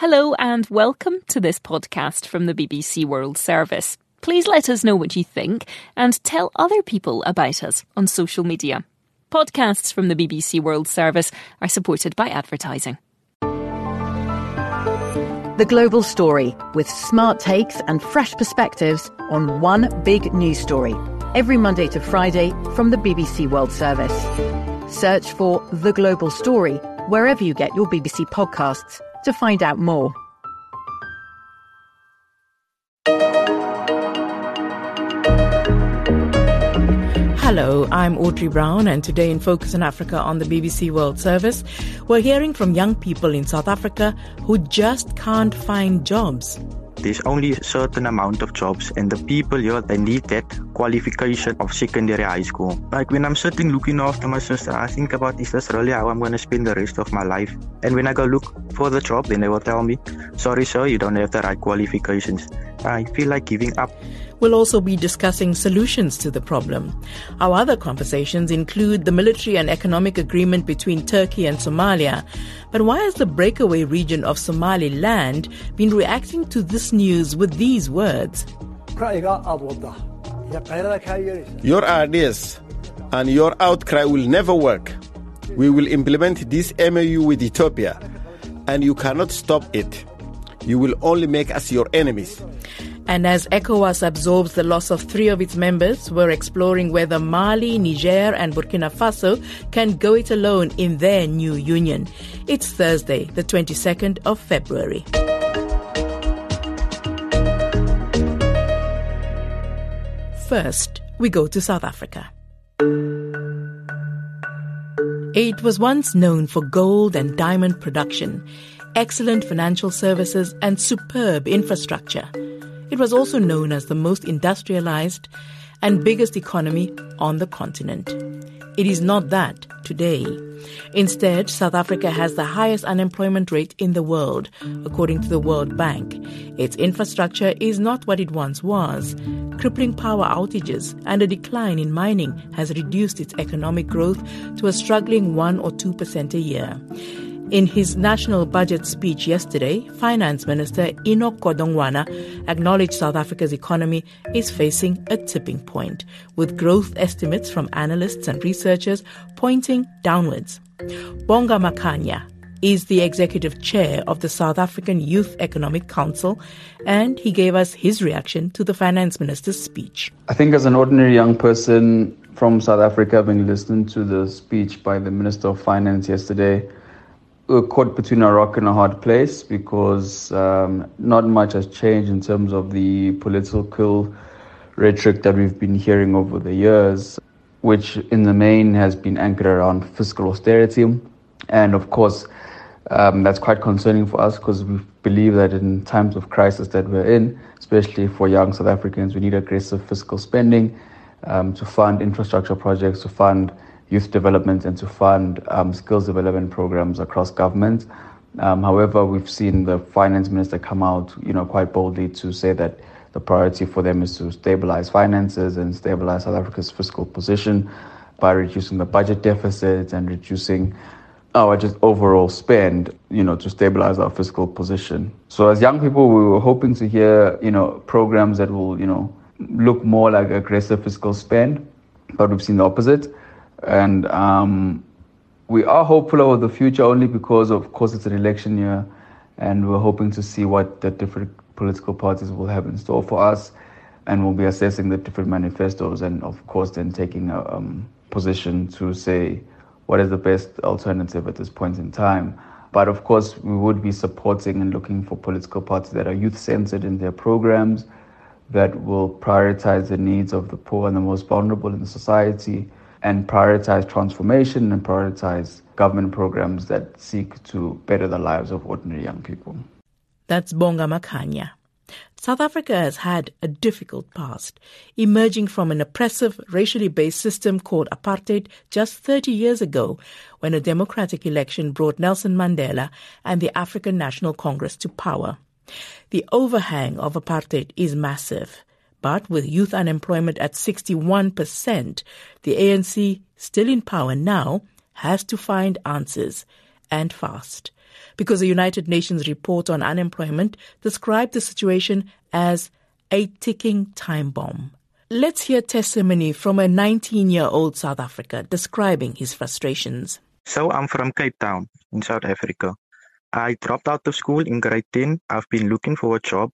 Hello and welcome to this podcast from the BBC World Service. Please let us know what you think and tell other people about us on social media. Podcasts from the BBC World Service are supported by advertising. The Global Story, with smart takes and fresh perspectives on one big news story. Every Monday to Friday from the BBC World Service. Search for The Global Story wherever you get your BBC podcasts to find out more. Hello, I'm Audrey Brown, and today in Focus on Africa on the BBC World Service, we're hearing from young people in South Africa who just can't find jobs. There's only a certain amount of jobs, and the people here they need that qualification of secondary high school. Like when I'm sitting looking after my sister, I think about is this really how I'm to spend the rest of my life? And when I go look for the job, then they will tell me, "Sorry, sir, you don't have the right qualifications." I feel like giving up. We'll also be discussing solutions to the problem. Our other conversations include the military and economic agreement between Turkey and Somalia. But why has the breakaway region of Somaliland been reacting to this news with these words? Your ideas and your outcry will never work. We will implement this MOU with Ethiopia, and you cannot stop it. You will only make us your enemies. And as ECOWAS absorbs the loss of three of its members, we're exploring whether Mali, Niger, and Burkina Faso can go it alone in their new union. It's Thursday, the 22nd of February. First, we go to South Africa. It was once known for gold and diamond production, excellent financial services, and superb infrastructure. It was also known as the most industrialized and biggest economy on the continent. It is not that today. Instead, South Africa has the highest unemployment rate in the world, according to the World Bank. Its infrastructure is not what it once was. Crippling power outages and a decline in mining has reduced its economic growth to a struggling 1 or 2% a year. In his national budget speech yesterday, Finance Minister Enoch Godongwana acknowledged South Africa's economy is facing a tipping point, with growth estimates from analysts and researchers pointing downwards. Bonga Makhanya is the executive chair of the South African Youth Economic Council, and he gave us his reaction to the finance minister's speech. I think, as an ordinary young person from South Africa, when you listen to the speech by the Minister of Finance yesterday, caught between a rock and a hard place because um, not much has changed in terms of the political rhetoric that we've been hearing over the years, which in the main has been anchored around fiscal austerity. And of course, um, that's quite concerning for us because we believe that in times of crisis that we're in, especially for young South Africans, we need aggressive fiscal spending um, to fund infrastructure projects, to fund youth development and to fund um, skills development programs across government. Um, however, we've seen the finance minister come out, you know, quite boldly to say that the priority for them is to stabilize finances and stabilize South Africa's fiscal position by reducing the budget deficit and reducing our just overall spend, you know, to stabilize our fiscal position. So as young people, we were hoping to hear, you know, programs that will, you know, look more like aggressive fiscal spend, but we've seen the opposite. And um, we are hopeful about the future only because, of course, it's an election year, and we're hoping to see what the different political parties will have in store for us, and we'll be assessing the different manifestos, and of course, then taking a um, position to say what is the best alternative at this point in time. But of course, we would be supporting and looking for political parties that are youth centered in their programs, that will prioritize the needs of the poor and the most vulnerable in society and prioritize transformation and prioritize government programs that seek to better the lives of ordinary young people. That's Bonga Makhanya. South Africa has had a difficult past, emerging from an oppressive, racially based system called apartheid just 30 years ago, when a democratic election brought Nelson Mandela and the African National Congress to power. The overhang of apartheid is massive. But with youth unemployment at 61%, the ANC, still in power now, has to find answers, and fast. because the United Nations report on unemployment described the situation as a ticking time bomb. Let's hear testimony from a 19 year old South Africa describing his frustrations. So, I'm from Cape Town in South Africa. I dropped out of school in grade 10. I've been looking for a job,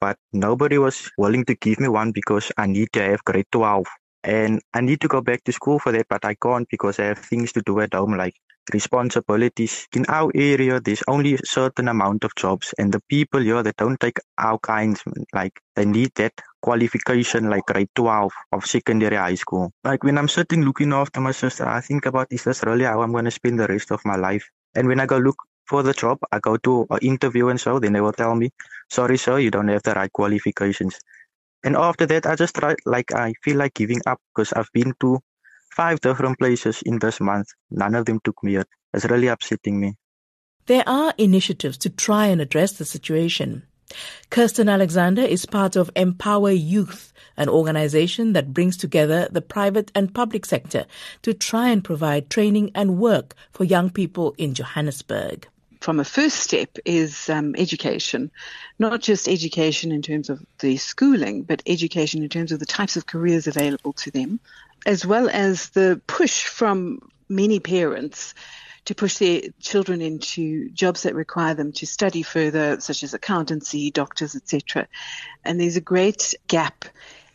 but nobody was willing to give me one because I need to have grade 12. And I need to go back to school for that, but I can't because I have things to do at home, like responsibilities. In our area, there's only a certain amount of jobs, and the people here that don't take our kinds, like they need that qualification, like grade 12 of secondary high school. Like when I'm sitting looking after my sister, I think about is this really how I'm going to spend the rest of my life? And when I go look for the job, I go to an interview and so, then they will tell me, sorry, sir, you don't have the right qualifications. And after that, I just try, like, I feel like giving up because I've been to five different places in this month. None of them took me yet. It's really upsetting me. There are initiatives to try and address the situation. Kirsten Alexander is part of Empower Youth, an organization that brings together the private and public sector to try and provide training and work for young people in Johannesburg from a first step is um, education, not just education in terms of the schooling, but education in terms of the types of careers available to them, as well as the push from many parents to push their children into jobs that require them to study further, such as accountancy, doctors, etc. And there's a great gap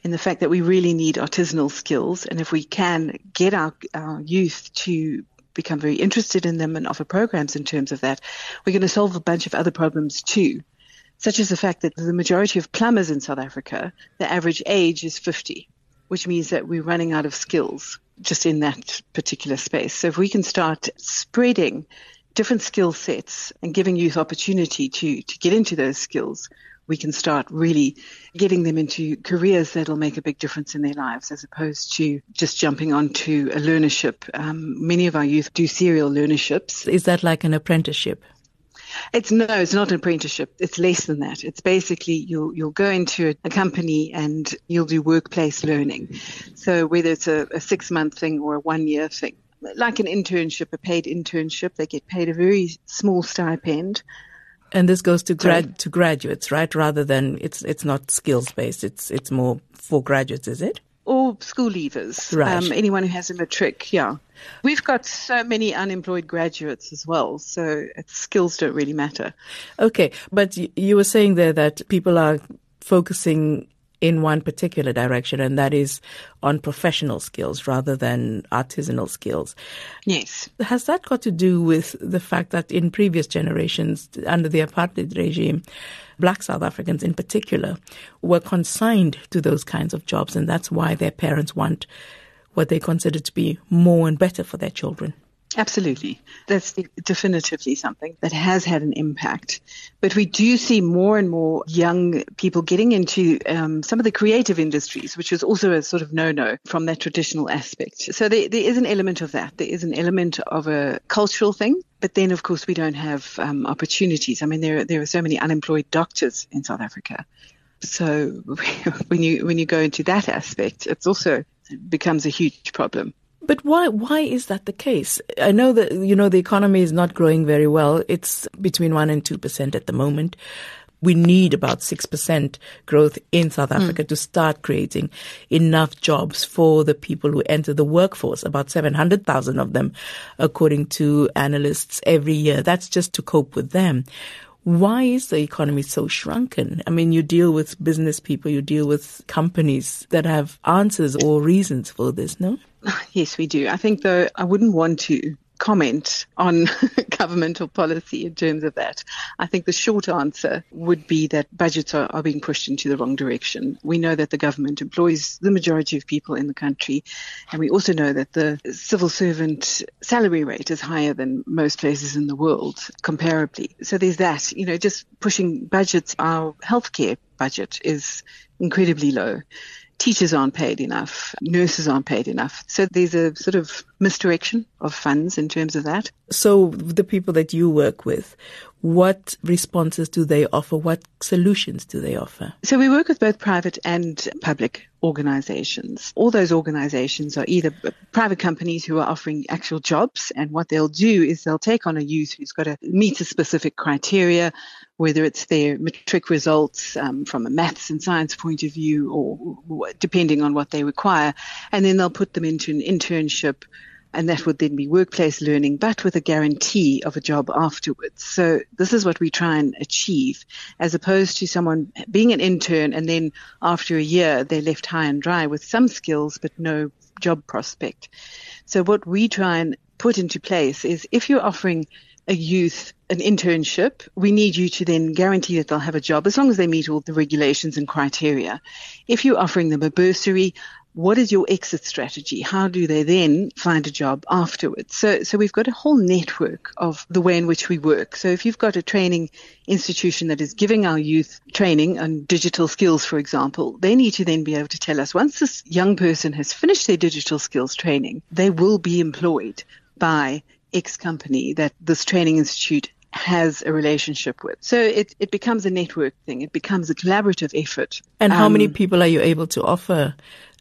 in the fact that we really need artisanal skills. And if we can get our, our youth to become very interested in them and offer programs in terms of that, we're going to solve a bunch of other problems too, such as the fact that the majority of plumbers in South Africa, the average age is 50, which means that we're running out of skills just in that particular space. So if we can start spreading different skill sets and giving youth opportunity to, to get into those skills, we can start really getting them into careers that'll make a big difference in their lives as opposed to just jumping onto a learnership. Um, many of our youth do serial learnerships. Is that like an apprenticeship? It's no, it's not an apprenticeship. It's less than that. It's basically you'll you'll go into a, company and you'll do workplace learning. So whether it's a, a six month thing or a one year thing, like an internship, a paid internship, they get paid a very small stipend and this goes to grad to graduates, right? Rather than it's it's not skills based. It's it's more for graduates, is it? Or school leavers, right? Um, anyone who has a matric, yeah. We've got so many unemployed graduates as well, so skills don't really matter. Okay, but you were saying there that people are focusing in one particular direction, and that is on professional skills rather than artisanal skills. Yes. Has that got to do with the fact that in previous generations, under the apartheid regime, black South Africans in particular were consigned to those kinds of jobs, and that's why their parents want what they consider to be more and better for their children? Absolutely. That's definitively something that has had an impact. But we do see more and more young people getting into um, some of the creative industries, which is also a sort of no no from that traditional aspect. So there, there is an element of that. There is an element of a cultural thing. But then, of course, we don't have um, opportunities. I mean, there, there are so many unemployed doctors in South Africa. So when you when you go into that aspect, it's also it becomes a huge problem. But why why is that the case? I know that you know the economy is not growing very well. It's between 1 and 2% at the moment. We need about 6% growth in South hmm. Africa mm. to start creating enough jobs for the people who enter the workforce, about 700,000 of them, according to analysts every year. That's just to cope with them why is the economy so shrunken? I mean, you deal with business people, you deal with companies that have answers or reasons for this, no? Yes, we do. I think, though, I wouldn't want to comment on governmental policy in terms of that. I think the short answer would be that budgets are, are being pushed into the wrong direction. We know that the government employs the majority of people in the country, and we also know that the civil servant salary rate is higher than most places in the world comparably. So there's that, you know, just pushing budgets. Our healthcare budget is incredibly low teachers aren't paid enough, nurses aren't paid enough. So there's a sort of misdirection of funds in terms of that. So the people that you work with, what responses do they offer? What solutions do they offer? So we work with both private and public organizations. All those organizations are either private companies who are offering actual jobs, and what they'll do is they'll take on a youth who's got to meet a specific criteria, whether it's their matric results um, from a maths and science point of view, or depending on what they require, and then they'll put them into an internship and that would then be workplace learning, but with a guarantee of a job afterwards. So this is what we try and achieve, as opposed to someone being an intern and then after a year they're left high and dry with some skills but no job prospect. So what we try and put into place is if you're offering a youth an internship, we need you to then guarantee that they'll have a job as long as they meet all the regulations and criteria. If you're offering them a bursary, what is your exit strategy? How do they then find a job afterwards? So, so we've got a whole network of the way in which we work. So if you've got a training institution that is giving our youth training on digital skills, for example, they need to then be able to tell us once this young person has finished their digital skills training, they will be employed by X company that this training institute has a relationship with. So it, it becomes a network thing. It becomes a collaborative effort. And how um, many people are you able to offer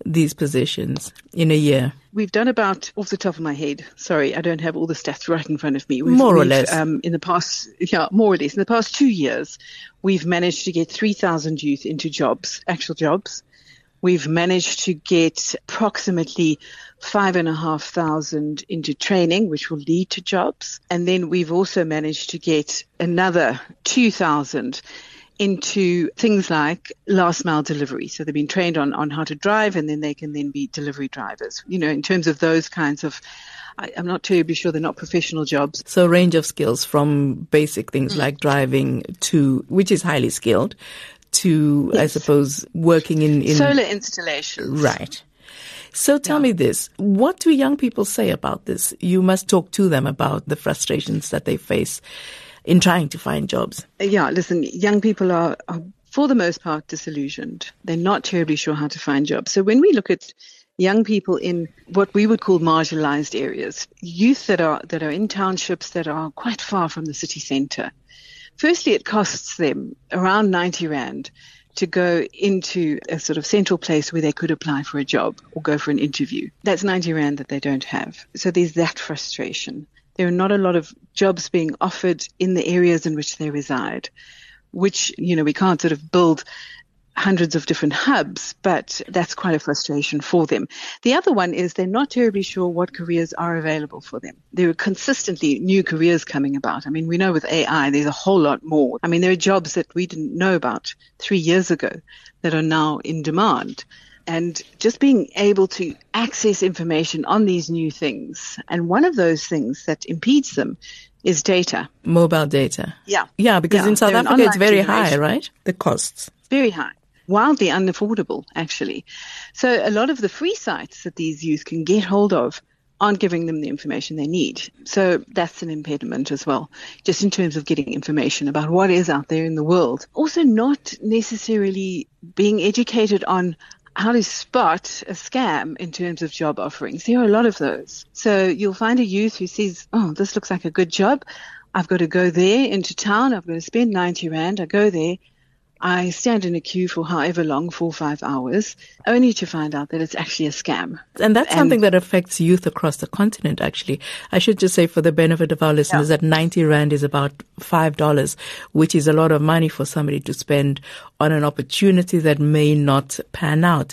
these positions in a year? We've done about, off the top of my head, sorry, I don't have all the stats right in front of me. We've, more or less. Um, in the past, yeah, more or less. In the past two years, we've managed to get 3,000 youth into jobs, actual jobs. We've managed to get approximately five and a half thousand into training, which will lead to jobs. And then we've also managed to get another 2,000 into things like last mile delivery. So they've been trained on, on how to drive and then they can then be delivery drivers. You know, in terms of those kinds of I, am not terribly sure they're not professional jobs. So range of skills from basic things mm. like driving to, which is highly skilled, to, yes. I suppose, working in, in solar installations. Right. So tell yeah. me this. What do young people say about this? You must talk to them about the frustrations that they face in trying to find jobs. Uh, yeah, listen, young people are, are for the most part disillusioned. They're not terribly sure how to find jobs. So when we look at young people in what we would call marginalized areas, youth that are that are in townships that are quite far from the city center, Firstly, it costs them around 90 Rand to go into a sort of central place where they could apply for a job or go for an interview. That's 90 Rand that they don't have. So there's that frustration. There are not a lot of jobs being offered in the areas in which they reside, which, you know, we can't sort of build hundreds of different hubs, but that's quite a frustration for them. The other one is they're not terribly sure what careers are available for them. There are consistently new careers coming about. I mean, we know with AI, there's a whole lot more. I mean, there are jobs that we didn't know about three years ago that are now in demand. And just being able to access information on these new things. And one of those things that impedes them is data. Mobile data. Yeah. Yeah, because yeah. in South Africa it's very generation. high, right? The costs. Very high wildly unaffordable, actually. So a lot of the free sites that these youth can get hold of aren't giving them the information they need. So that's an impediment as well, just in terms of getting information about what is out there in the world. Also, not necessarily being educated on how to spot a scam in terms of job offerings. There are a lot of those. So you'll find a youth who says, oh, this looks like a good job. I've got to go there into town. I've got to spend 90 Rand. I go there. I stand in a queue for however long, four or five hours, only to find out that it's actually a scam. And that's and something that affects youth across the continent, actually. I should just say for the benefit of our listeners yeah. that 90 Rand is about $5, which is a lot of money for somebody to spend on an opportunity that may not pan out.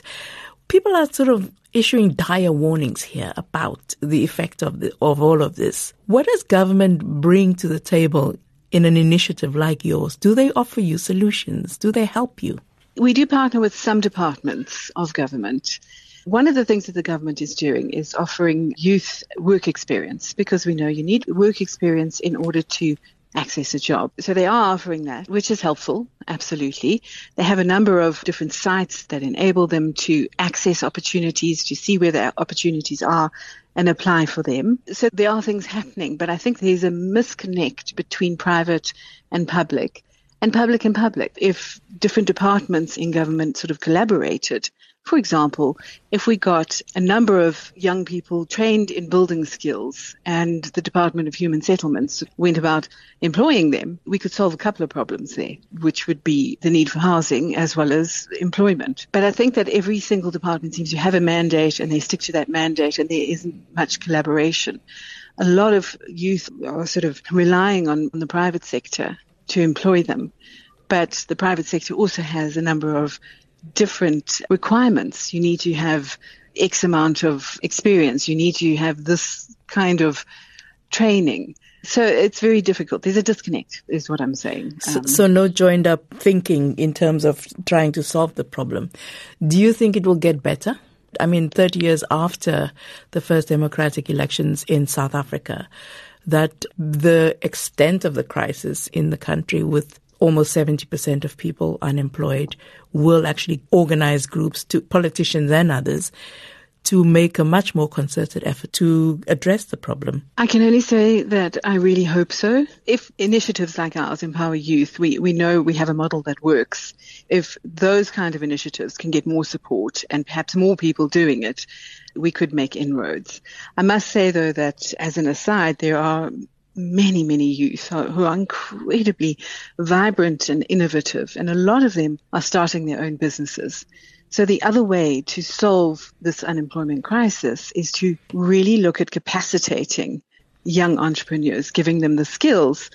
People are sort of issuing dire warnings here about the effect of the, of all of this. What does government bring to the table in an initiative like yours? Do they offer you solutions? Do they help you? We do partner with some departments of government. One of the things that the government is doing is offering youth work experience because we know you need work experience in order to access a job. So they are offering that, which is helpful, absolutely. They have a number of different sites that enable them to access opportunities, to see where their opportunities are and apply for them. So there are things happening, but I think there's a misconnect between private and public. and public and public. If different departments in government sort of collaborated, for example, if we got a number of young people trained in building skills and the Department of Human Settlements went about employing them, we could solve a couple of problems there, which would be the need for housing as well as employment. But I think that every single department seems to have a mandate and they stick to that mandate and there isn't much collaboration. A lot of youth are sort of relying on, the private sector to employ them. But the private sector also has a number of different requirements. You need to have X amount of experience. You need to have this kind of training. So it's very difficult. There's a disconnect, is what I'm saying. So, um, so, no joined up thinking in terms of trying to solve the problem. Do you think it will get better? I mean, 30 years after the first democratic elections in South Africa, that the extent of the crisis in the country with almost 70% of people unemployed will actually organize groups to politicians and others to make a much more concerted effort to address the problem? I can only say that I really hope so. If initiatives like ours empower youth, we, we know we have a model that works. If those kind of initiatives can get more support and perhaps more people doing it, we could make inroads. I must say though that as an aside, there are many, many youth who are incredibly vibrant and innovative, and a lot of them are starting their own businesses. So the other way to solve this unemployment crisis is to really look at capacitating young entrepreneurs, giving them the skills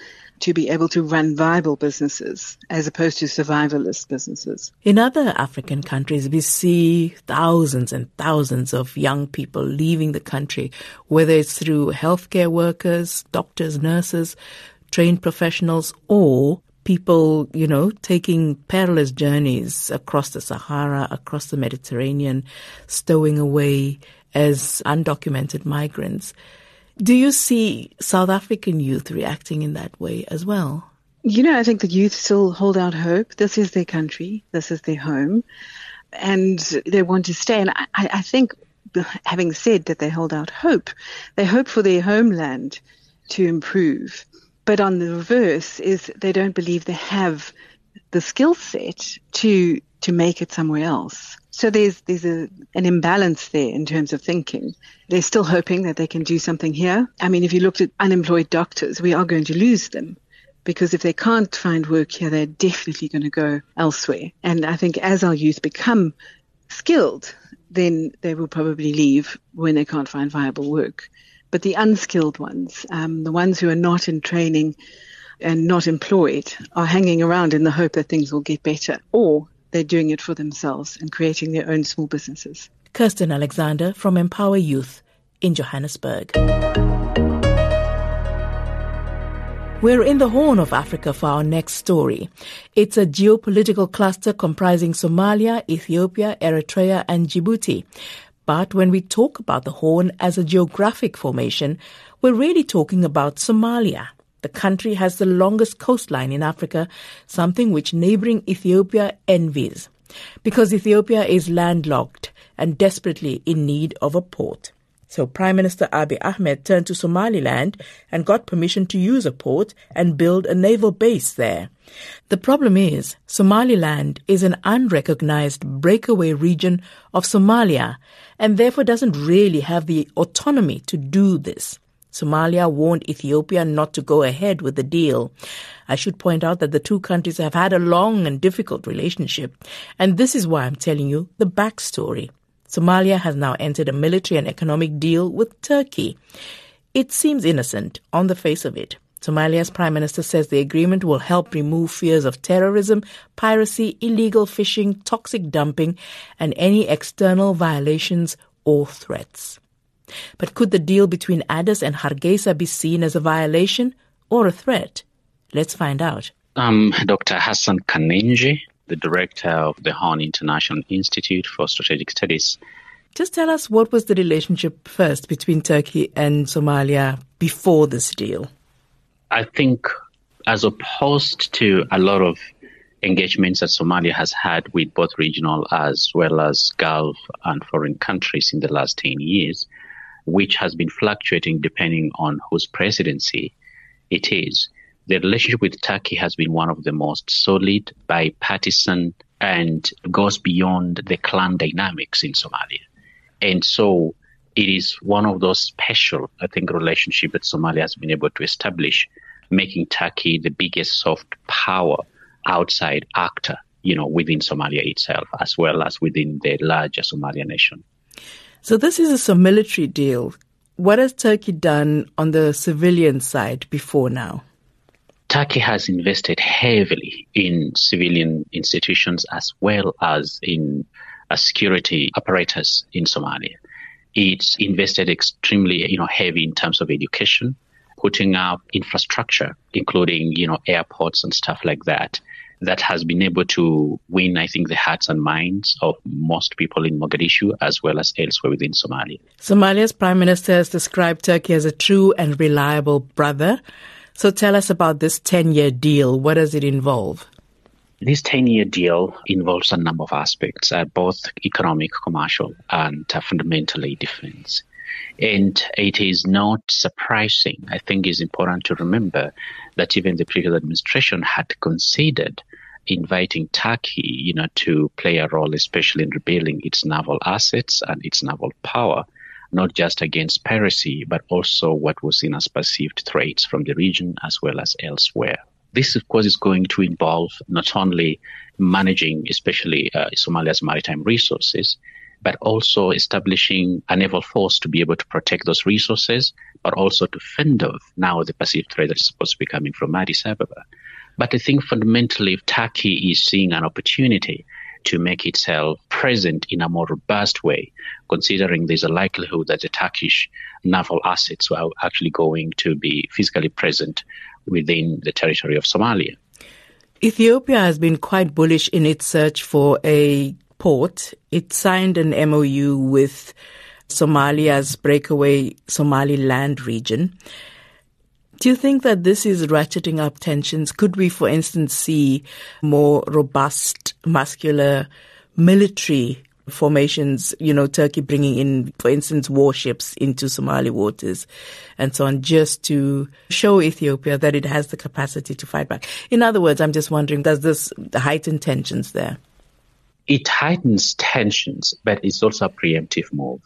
to be able to run viable businesses as opposed to survivalist businesses. In other African countries, we see thousands and thousands of young people leaving the country, whether it's through healthcare workers, doctors, nurses, trained professionals, or people, you know, taking perilous journeys across the Sahara, across the Mediterranean, stowing away as undocumented migrants. Do you see South African youth reacting in that way as well? You know, I think the youth still hold out hope. This is their country. This is their home. And they want to stay. And I, I think, having said that they hold out hope, they hope for their homeland to improve. But on the reverse is they don't believe they have the skill set to to make it somewhere else. So there's there's a, an imbalance there in terms of thinking. They're still hoping that they can do something here. I mean, if you looked at unemployed doctors, we are going to lose them because if they can't find work here, they're definitely going to go elsewhere. And I think as our youth become skilled, then they will probably leave when they can't find viable work. But the unskilled ones, um, the ones who are not in training and not employed, are hanging around in the hope that things will get better, or they're doing it for themselves and creating their own small businesses. Kirsten Alexander from Empower Youth in Johannesburg. We're in the Horn of Africa for our next story. It's a geopolitical cluster comprising Somalia, Ethiopia, Eritrea, and Djibouti. But when we talk about the Horn as a geographic formation, we're really talking about Somalia. The country has the longest coastline in Africa, something which neighboring Ethiopia envies, because Ethiopia is landlocked and desperately in need of a port. So Prime Minister Abiy Ahmed turned to Somaliland and got permission to use a port and build a naval base there. The problem is, Somaliland is an unrecognized breakaway region of Somalia and therefore doesn't really have the autonomy to do this. Somalia warned Ethiopia not to go ahead with the deal. I should point out that the two countries have had a long and difficult relationship, and this is why I'm telling you the backstory. Somalia has now entered a military and economic deal with Turkey. It seems innocent on the face of it. Somalia's prime minister says the agreement will help remove fears of terrorism, piracy, illegal fishing, toxic dumping, and any external violations or threats. But could the deal between Addis and Hargeisa be seen as a violation or a threat? Let's find out. Um, I'm Dr. Hassan Khannenje, the director of the Horn International Institute for Strategic Studies. Just tell us what was the relationship first between Turkey and Somalia before this deal? I think, as opposed to a lot of engagements that Somalia has had with both regional as well as Gulf and foreign countries in the last 10 years, which has been fluctuating depending on whose presidency it is. the relationship with Turkey has been one of the most solid, bipartisan, and goes beyond the clan dynamics in Somalia. And so it is one of those special, I think, relationship that Somalia has been able to establish, making Turkey the biggest soft power outside actor, you know, within Somalia itself, as well as within the larger Somalia nation. So this is a military deal. What has Turkey done on the civilian side before now? Turkey has invested heavily in civilian institutions as well as in a security apparatus in Somalia. It's invested extremely, you know, heavy in terms of education, putting up infrastructure, including, you know, airports and stuff like that, that has been able to win, I think, the hearts and minds of most people in Mogadishu as well as elsewhere within Somalia. Somalia's prime minister has described Turkey as a true and reliable brother. So tell us about this 10 year deal. What does it involve? This 10 year deal involves a number of aspects, uh, both economic, commercial, and uh, fundamentally defense. And it is not surprising. I think it's important to remember that even the previous administration had considered inviting Turkey, you know, to play a role, especially in rebuilding its naval assets and its naval power not just against piracy, but also what was seen as perceived threats from the region as well as elsewhere. This, of course, is going to involve not only managing, especially uh, Somalia's maritime resources, but also establishing a naval force to be able to protect those resources, but also to fend off now the perceived threat that is supposed to be coming from Addis Ababa. But I think fundamentally, Turkey is seeing an opportunity to make itself present in a more robust way, considering there's a likelihood that the Turkish naval assets are actually going to be physically present within the territory of Somalia. Ethiopia has been quite bullish in its search for a port. It signed an MOU with Somalia's breakaway Somaliland region. Do you think that this is ratcheting up tensions? Could we, for instance, see more robust, muscular military formations, you know, Turkey bringing in, for instance, warships into Somali waters and so on, just to show Ethiopia that it has the capacity to fight back. In other words, I'm just wondering, does this heighten tensions there? It heightens tensions, but it's also a preemptive move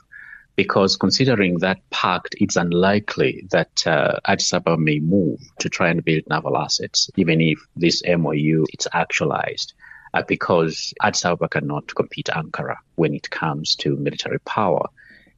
because considering that pact, it's unlikely that uh, Addis Ababa may move to try and build naval assets, even if this MOU is actualized, uh, because Addis Ababa cannot compete Ankara when it comes to military power.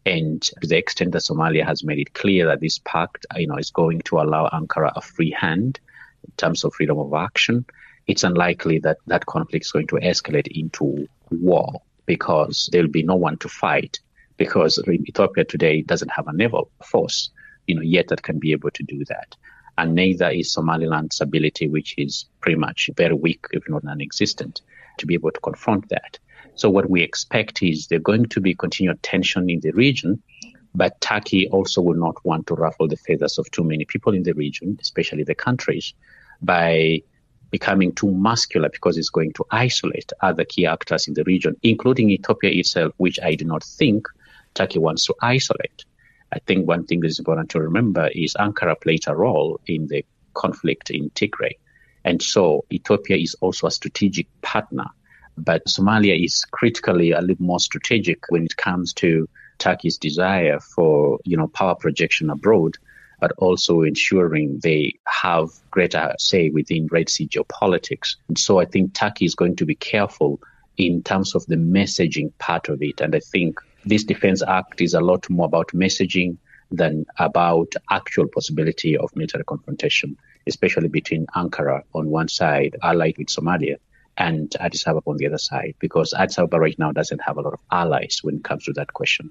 And to the extent that Somalia has made it clear that this pact, you know, is going to allow Ankara a free hand in terms of freedom of action, it's unlikely that that conflict is going to escalate into war because there'll be no one to fight because Ethiopia today doesn't have a naval force, you know, yet that can be able to do that. And neither is Somaliland's ability, which is pretty much very weak, if not non-existent, to be able to confront that. So what we expect is there's going to be continued tension in the region, but Turkey also will not want to ruffle the feathers of too many people in the region, especially the countries, by becoming too muscular because it's going to isolate other key actors in the region, including Ethiopia itself, which I do not think Turkey wants to isolate. I think one thing that is important to remember is Ankara played a role in the conflict in Tigray. And so Ethiopia is also a strategic partner. But Somalia is critically a little more strategic when it comes to Turkey's desire for, you know, power projection abroad, but also ensuring they have greater say within Red Sea geopolitics. And so I think Turkey is going to be careful in terms of the messaging part of it. And I think this Defense Act is a lot more about messaging than about actual possibility of military confrontation, especially between Ankara on one side, allied with Somalia, and Addis Ababa on the other side, because Addis Ababa right now doesn't have a lot of allies when it comes to that question.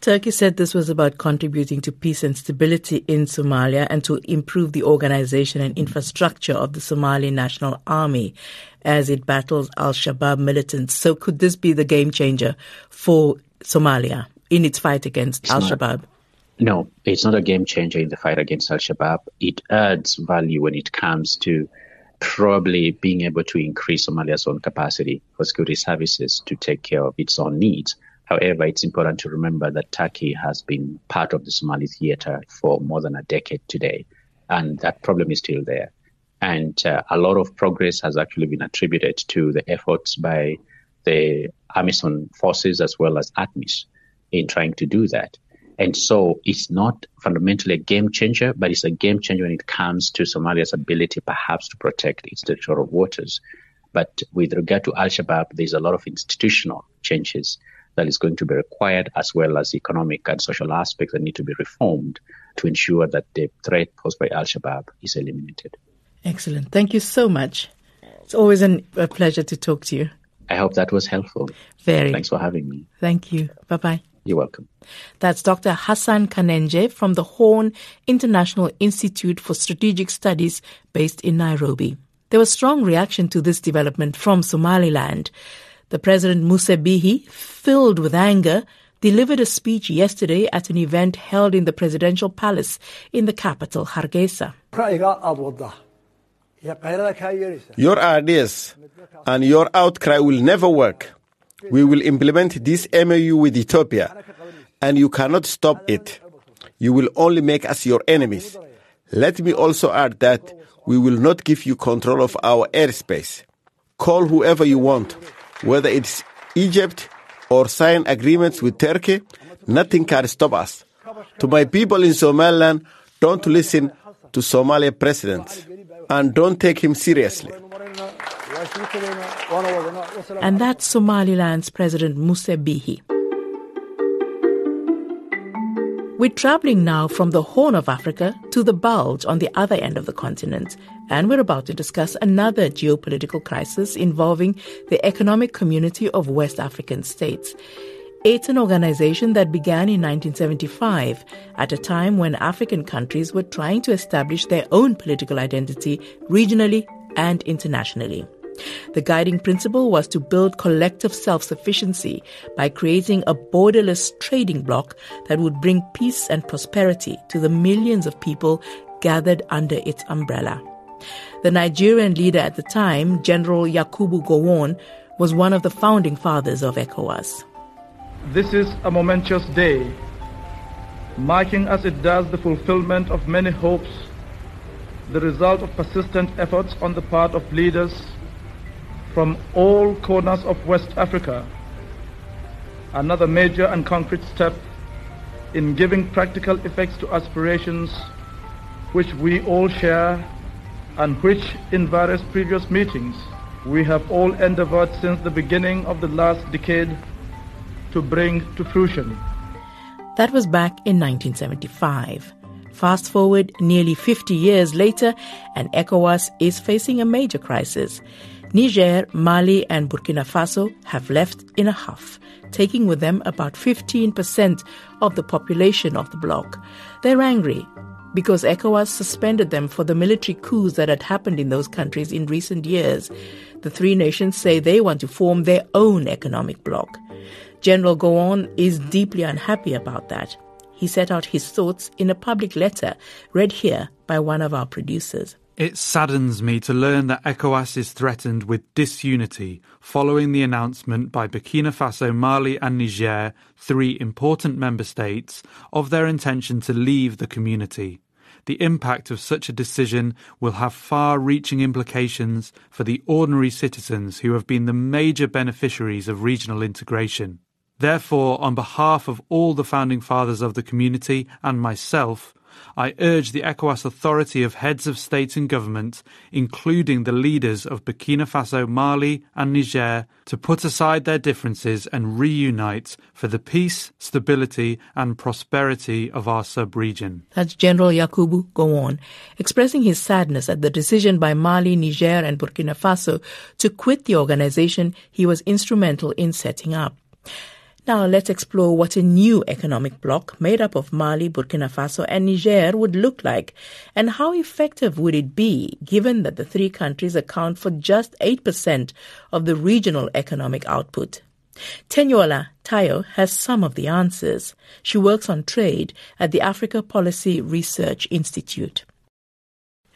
Turkey said this was about contributing to peace and stability in Somalia and to improve the organization and infrastructure of the Somali National Army as it battles Al Shabaab militants. So, could this be the game changer for Somalia in its fight against Al Shabaab? No, it's not a game changer in the fight against Al Shabaab. It adds value when it comes to probably being able to increase Somalia's own capacity for security services to take care of its own needs However, it's important to remember that Turkey has been part of the Somali theater for more than a decade today. and that problem is still there. And uh, a lot of progress has actually been attributed to the efforts by the AMISOM forces as well as ATMIS in trying to do that. And so it's not fundamentally a game changer, but it's a game changer when it comes to Somalia's ability perhaps to protect its territorial waters. But with regard to Al Shabaab, there's a lot of institutional changes that is going to be required, as well as economic and social aspects that need to be reformed to ensure that the threat posed by Al Shabaab is eliminated. Excellent. Thank you so much. It's always an, a pleasure to talk to you. I hope that was helpful. Very. Thanks for having me. Thank you. Bye bye. You're welcome. That's Dr. Hassan Khannenje from the Horn International Institute for Strategic Studies based in Nairobi. There was strong reaction to this development from Somaliland. The President Musa Bihi, filled with anger, delivered a speech yesterday at an event held in the presidential palace in the capital, Hargeisa. Your ideas and your outcry will never work. We will implement this MOU with Ethiopia, and you cannot stop it. You will only make us your enemies. Let me also add that we will not give you control of our airspace. Call whoever you want, whether it's Egypt or sign agreements with Turkey, nothing can stop us. To my people in Somaliland, don't listen to Somalia presidents and don't take him seriously. And that's Somaliland's President Musa Bihi. We're traveling now from the Horn of Africa to the Bulge on the other end of the continent, and we're about to discuss another geopolitical crisis involving the Economic Community of West African States. It's an organization that began in 1975 at a time when African countries were trying to establish their own political identity regionally and internationally. The guiding principle was to build collective self sufficiency by creating a borderless trading bloc that would bring peace and prosperity to the millions of people gathered under its umbrella. The Nigerian leader at the time, General Yakubu Gowon, was one of the founding fathers of ECOWAS. This is a momentous day, marking as it does the fulfillment of many hopes, the result of persistent efforts on the part of leaders from all corners of West Africa. Another major and concrete step in giving practical effects to aspirations which we all share and which in various previous meetings we have all endeavored since the beginning of the last decade to bring to fruition. That was back in 1975. Fast forward nearly 50 years later, and ECOWAS is facing a major crisis. Niger, Mali, and Burkina Faso have left in a huff, taking with them about 15% of the population of the bloc. They're angry because ECOWAS suspended them for the military coups that had happened in those countries in recent years. The three nations say they want to form their own economic bloc. General Gowon is deeply unhappy about that. He set out his thoughts in a public letter read here by one of our producers. It saddens me to learn that ECOWAS is threatened with disunity following the announcement by Burkina Faso, Mali, and Niger, three important member states, of their intention to leave the community. The impact of such a decision will have far reaching implications for the ordinary citizens who have been the major beneficiaries of regional integration. Therefore, on behalf of all the founding fathers of the community and myself, I urge the ECOWAS authority of heads of state and government, including the leaders of Burkina Faso, Mali, and Niger, to put aside their differences and reunite for the peace, stability, and prosperity of our sub-region. That's General Yakubu Gowon, expressing his sadness at the decision by Mali, Niger, and Burkina Faso to quit the organization he was instrumental in setting up. Now let's explore what a new economic bloc made up of Mali, Burkina Faso, and Niger would look like, and how effective would it be given that the three countries account for just 8% of the regional economic output. Teniola Tayo has some of the answers. She works on trade at the Africa Policy Research Institute.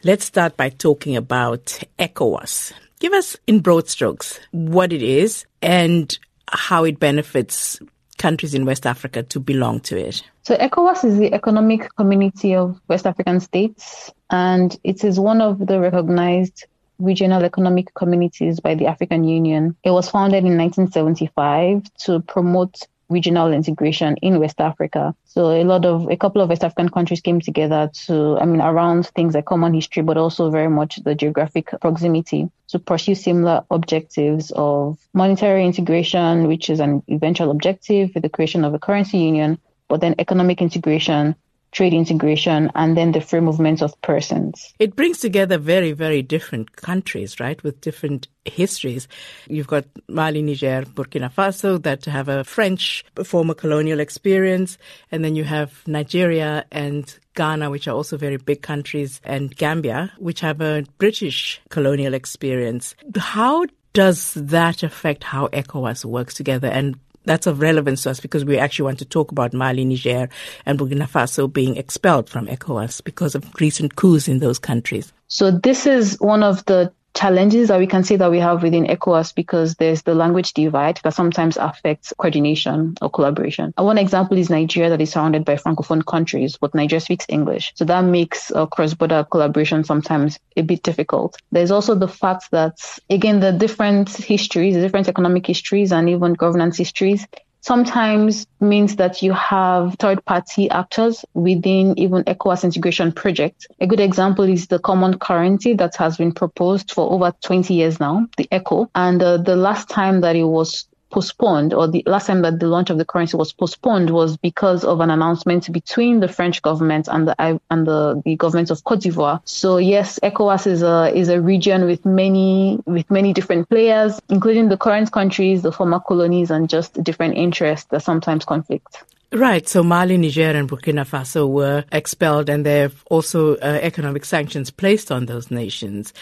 Let's start by talking about ECOWAS. Give us in broad strokes what it is and how it benefits countries in West Africa to belong to it? So ECOWAS is the Economic Community of West African States, and it is one of the recognized regional economic communities by the African Union. It was founded in 1975 to promote regional integration in West Africa. So a lot of a couple of West African countries came together to, I mean, around things like common history, but also very much the geographic proximity to pursue similar objectives of monetary integration, which is an eventual objective with the creation of a currency union, but then economic integration trade integration, and then the free movement of persons. It brings together very, very different countries, right, with different histories. You've got Mali, Niger, Burkina Faso that have a French former colonial experience, and then you have Nigeria and Ghana, which are also very big countries, and Gambia, which have a British colonial experience. How does that affect how ECOWAS works together? And that's of relevance to us because we actually want to talk about Mali, Niger, and Burkina Faso being expelled from ECOWAS because of recent coups in those countries. So this is one of the challenges that we can see that we have within ECOWAS because there's the language divide that sometimes affects coordination or collaboration. one example is Nigeria that is surrounded by francophone countries, but Nigeria speaks English. So that makes uh, cross-border collaboration sometimes a bit difficult. There's also the fact that, again, the different histories, the different economic histories and even governance histories sometimes means that you have third party actors within even ECOWAS integration project. A good example is the common currency that has been proposed for over 20 years now, the ECO. And uh, the last time that it was postponed, or the last time that the launch of the currency was postponed, was because of an announcement between the French government and the and the, the government of Cote d'Ivoire. So yes, ECOWAS is a is a region with many with many different players, including the current countries, the former colonies, and just different interests that sometimes conflict. Right. So Mali, Niger, and Burkina Faso were expelled, and there have also uh, economic sanctions placed on those nations.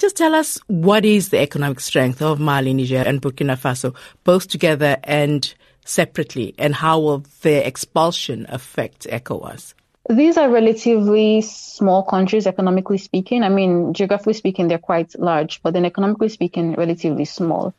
Just tell us what is the economic strength of Mali, Niger, and Burkina Faso, both together and separately, and how will their expulsion affect ECOWAS? These are relatively small countries, economically speaking. I mean, geographically speaking, they're quite large, but then economically speaking, relatively small.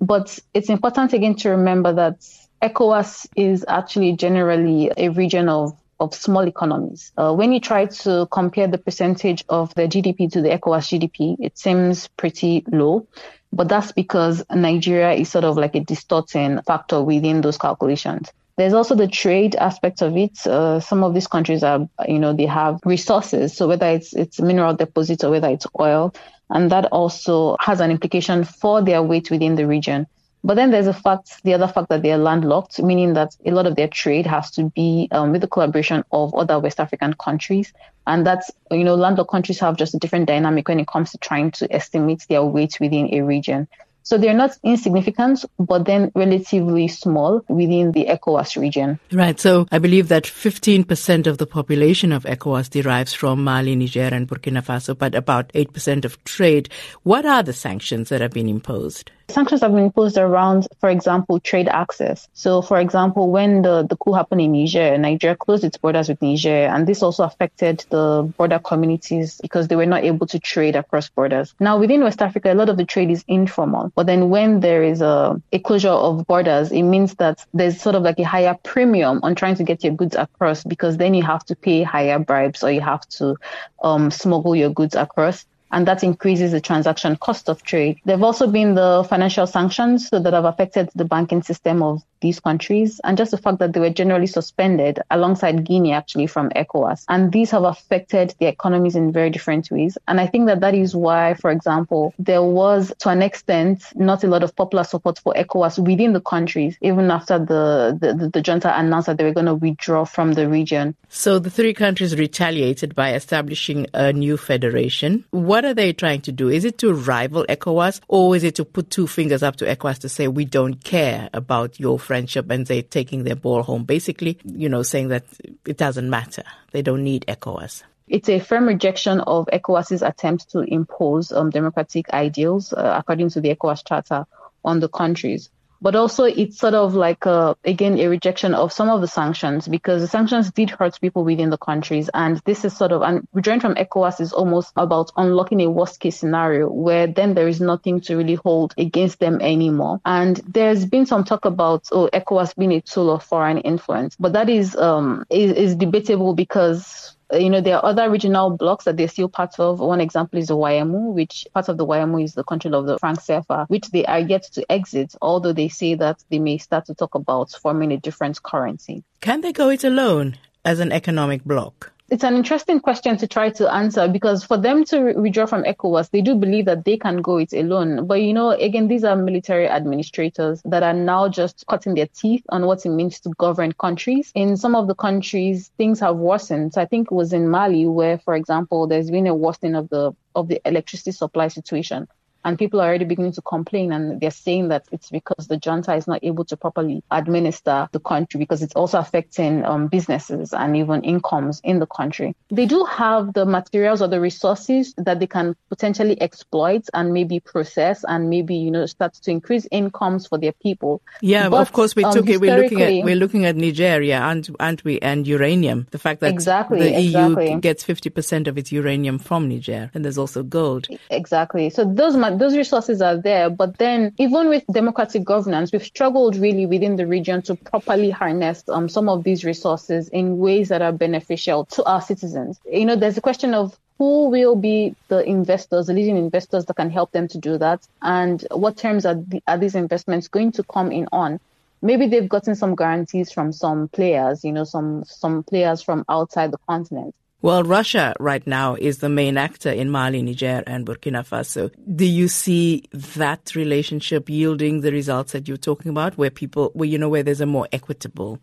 But it's important again to remember that ECOWAS is actually generally a region of of small economies. Uh, when you try to compare the percentage of the GDP to the ECOWAS GDP, it seems pretty low. But that's because Nigeria is sort of like a distorting factor within those calculations. There's also the trade aspect of it. Uh, some of these countries are, you know, they have resources. So whether it's it's mineral deposits or whether it's oil, and that also has an implication for their weight within the region. But then there's a fact, the other fact that they're landlocked, meaning that a lot of their trade has to be um, with the collaboration of other West African countries. And that's, you know, landlocked countries have just a different dynamic when it comes to trying to estimate their weight within a region. So they're not insignificant, but then relatively small within the ECOWAS region. Right. So I believe that 15% of the population of ECOWAS derives from Mali, Niger, and Burkina Faso, but about 8% of trade. What are the sanctions that have been imposed? Sanctions have been imposed around, for example, trade access. So, for example, when the, the coup happened in Niger, Nigeria closed its borders with Niger, and this also affected the border communities because they were not able to trade across borders. Now, within West Africa, a lot of the trade is informal. But then when there is a, a closure of borders, it means that there's sort of like a higher premium on trying to get your goods across because then you have to pay higher bribes or you have to um, smuggle your goods across and that increases the transaction cost of trade. There have also been the financial sanctions that have affected the banking system of these countries, and just the fact that they were generally suspended alongside Guinea actually from ECOWAS. And these have affected the economies in very different ways. And I think that that is why, for example, there was to an extent not a lot of popular support for ECOWAS within the countries, even after the, the, the, the junta announced that they were going to withdraw from the region. So the three countries retaliated by establishing a new federation. What are they trying to do? Is it to rival ECOWAS or is it to put two fingers up to ECOWAS to say, we don't care about your friendship and they're taking their ball home. Basically, you know, saying that it doesn't matter. They don't need ECOWAS. It's a firm rejection of ECOWAS's attempt to impose um, democratic ideals, uh, according to the ECOWAS Charter, on the countries. But also it's sort of like a, again a rejection of some of the sanctions because the sanctions did hurt people within the countries, and this is sort of and withdrawing from ECOWAS is almost about unlocking a worst case scenario where then there is nothing to really hold against them anymore. And there's been some talk about oh ECOWAS being a tool of foreign influence, but that is um is, is debatable because you know, there are other regional blocks that they're still part of. One example is the WAEMU, which part of the WAEMU is the control of the franc CFA, which they are yet to exit, although they say that they may start to talk about forming a different currency. Can they go it alone as an economic bloc? It's an interesting question to try to answer because for them to withdraw from ECOWAS, they do believe that they can go it alone. But you know, again, these are military administrators that are now just cutting their teeth on what it means to govern countries. In some of the countries, things have worsened. So I think it was in Mali where, for example, there's been a worsening of the of the electricity supply situation and people are already beginning to complain and they're saying that it's because the junta is not able to properly administer the country because it's also affecting um, businesses and even incomes in the country. They do have the materials or the resources that they can potentially exploit and maybe process and maybe you know start to increase incomes for their people. Yeah, but, of course we um, took it. We're looking at we're looking at Nigeria and aren't we and uranium. The fact that exactly, the exactly. EU gets fifty percent of its uranium from Niger, and there's also gold. Exactly. So those those resources are there, but then even with democratic governance, we've struggled really within the region to properly harness um, some of these resources in ways that are beneficial to our citizens. You know, there's a question of who will be the investors, the leading investors that can help them to do that, and what terms are, the, are these investments going to come in on? Maybe they've gotten some guarantees from some players, you know, some some players from outside the continent. Well, Russia right now is the main actor in Mali, Niger, and Burkina Faso. Do you see that relationship yielding the results that you're talking about, where people, where you know, where there's a more equitable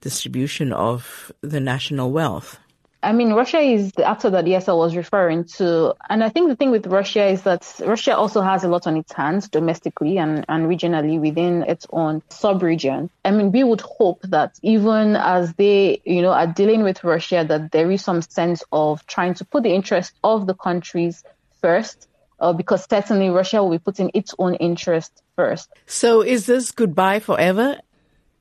distribution of the national wealth? I mean, Russia is the actor that ESL was referring to. And I think the thing with Russia is that Russia also has a lot on its hands domestically and, and regionally within its own sub-region. I mean, we would hope that even as they, you know, are dealing with Russia, that there is some sense of trying to put the interest of the countries first uh, because certainly Russia will be putting its own interest first. So is this goodbye forever?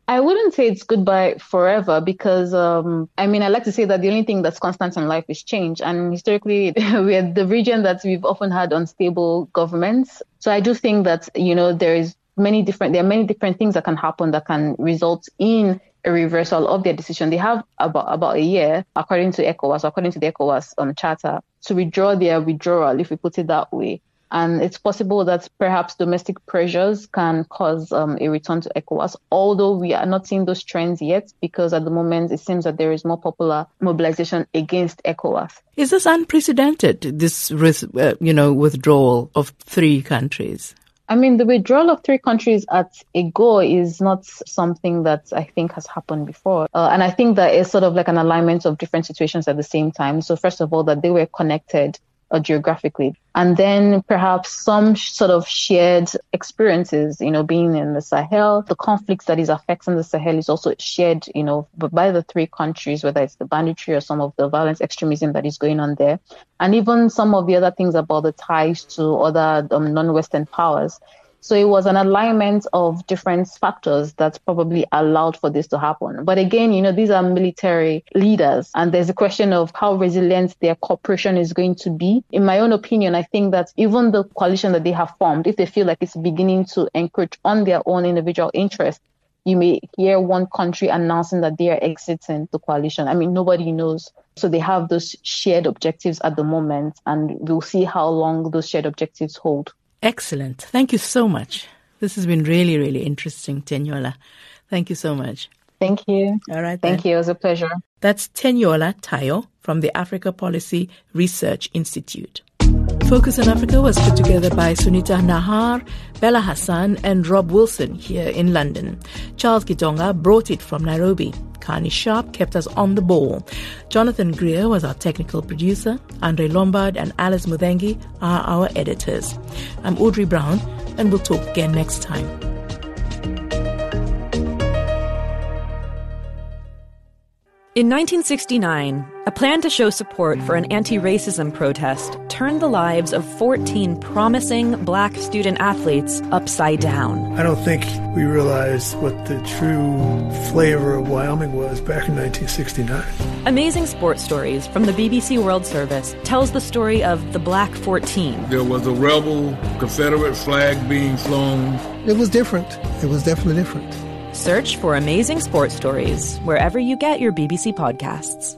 I wouldn't say it's goodbye forever because, um, I mean, I like to say that the only thing that's constant in life is change. And historically, we are the region that we've often had unstable governments. So I do think that, you know, there is many different, there are many different things that can happen that can result in a reversal of their decision. They have about, about a year, according to ECOWAS, according to the ECOWAS um, charter, to withdraw their withdrawal, if we put it that way. And it's possible that perhaps domestic pressures can cause um, a return to ECOWAS, although we are not seeing those trends yet because at the moment it seems that there is more popular mobilization against ECOWAS. Is this unprecedented, this uh, you know, withdrawal of three countries? I mean, the withdrawal of three countries at a go is not something that I think has happened before. Uh, and I think that it's sort of like an alignment of different situations at the same time. So, first of all, that they were connected uh, geographically. And then perhaps some sort of shared experiences, you know, being in the Sahel, the conflicts that is affecting the Sahel is also shared, you know, by the three countries, whether it's the banditry or some of the violence extremism that is going on there. And even some of the other things about the ties to other um, non-Western powers. So it was an alignment of different factors that probably allowed for this to happen. But again, you know, these are military leaders and there's a question of how resilient their cooperation is going to be. In my own opinion, I think that even the coalition that they have formed, if they feel like it's beginning to encroach on their own individual interests, you may hear one country announcing that they are exiting the coalition. I mean, nobody knows. So they have those shared objectives at the moment, and we'll see how long those shared objectives hold. Excellent. Thank you so much. This has been really, really interesting, Teniola. Thank you so much. Thank you. All right. Thank then. you. It was a pleasure. That's Teniola Tayo from the Africa Policy Research Institute. Focus on Africa was put together by Sunita Nahar, Bella Hassan, and Rob Wilson here in London. Charles Gitonga brought it from Nairobi. Carney Sharp kept us on the ball. Jonathan Greer was our technical producer. Andre Lombard and Alice Muthengi are our editors. I'm Audrey Brown, and we'll talk again next time. In 1969, a plan to show support for an anti racism protest turned the lives of 14 promising black student athletes upside down. I don't think we realized what the true flavor of Wyoming was back in 1969. Amazing Sports Stories from the BBC World Service tells the story of the Black 14. There was a rebel Confederate flag being flown. It was different. It was definitely different. Search for Amazing Sports Stories wherever you get your BBC podcasts.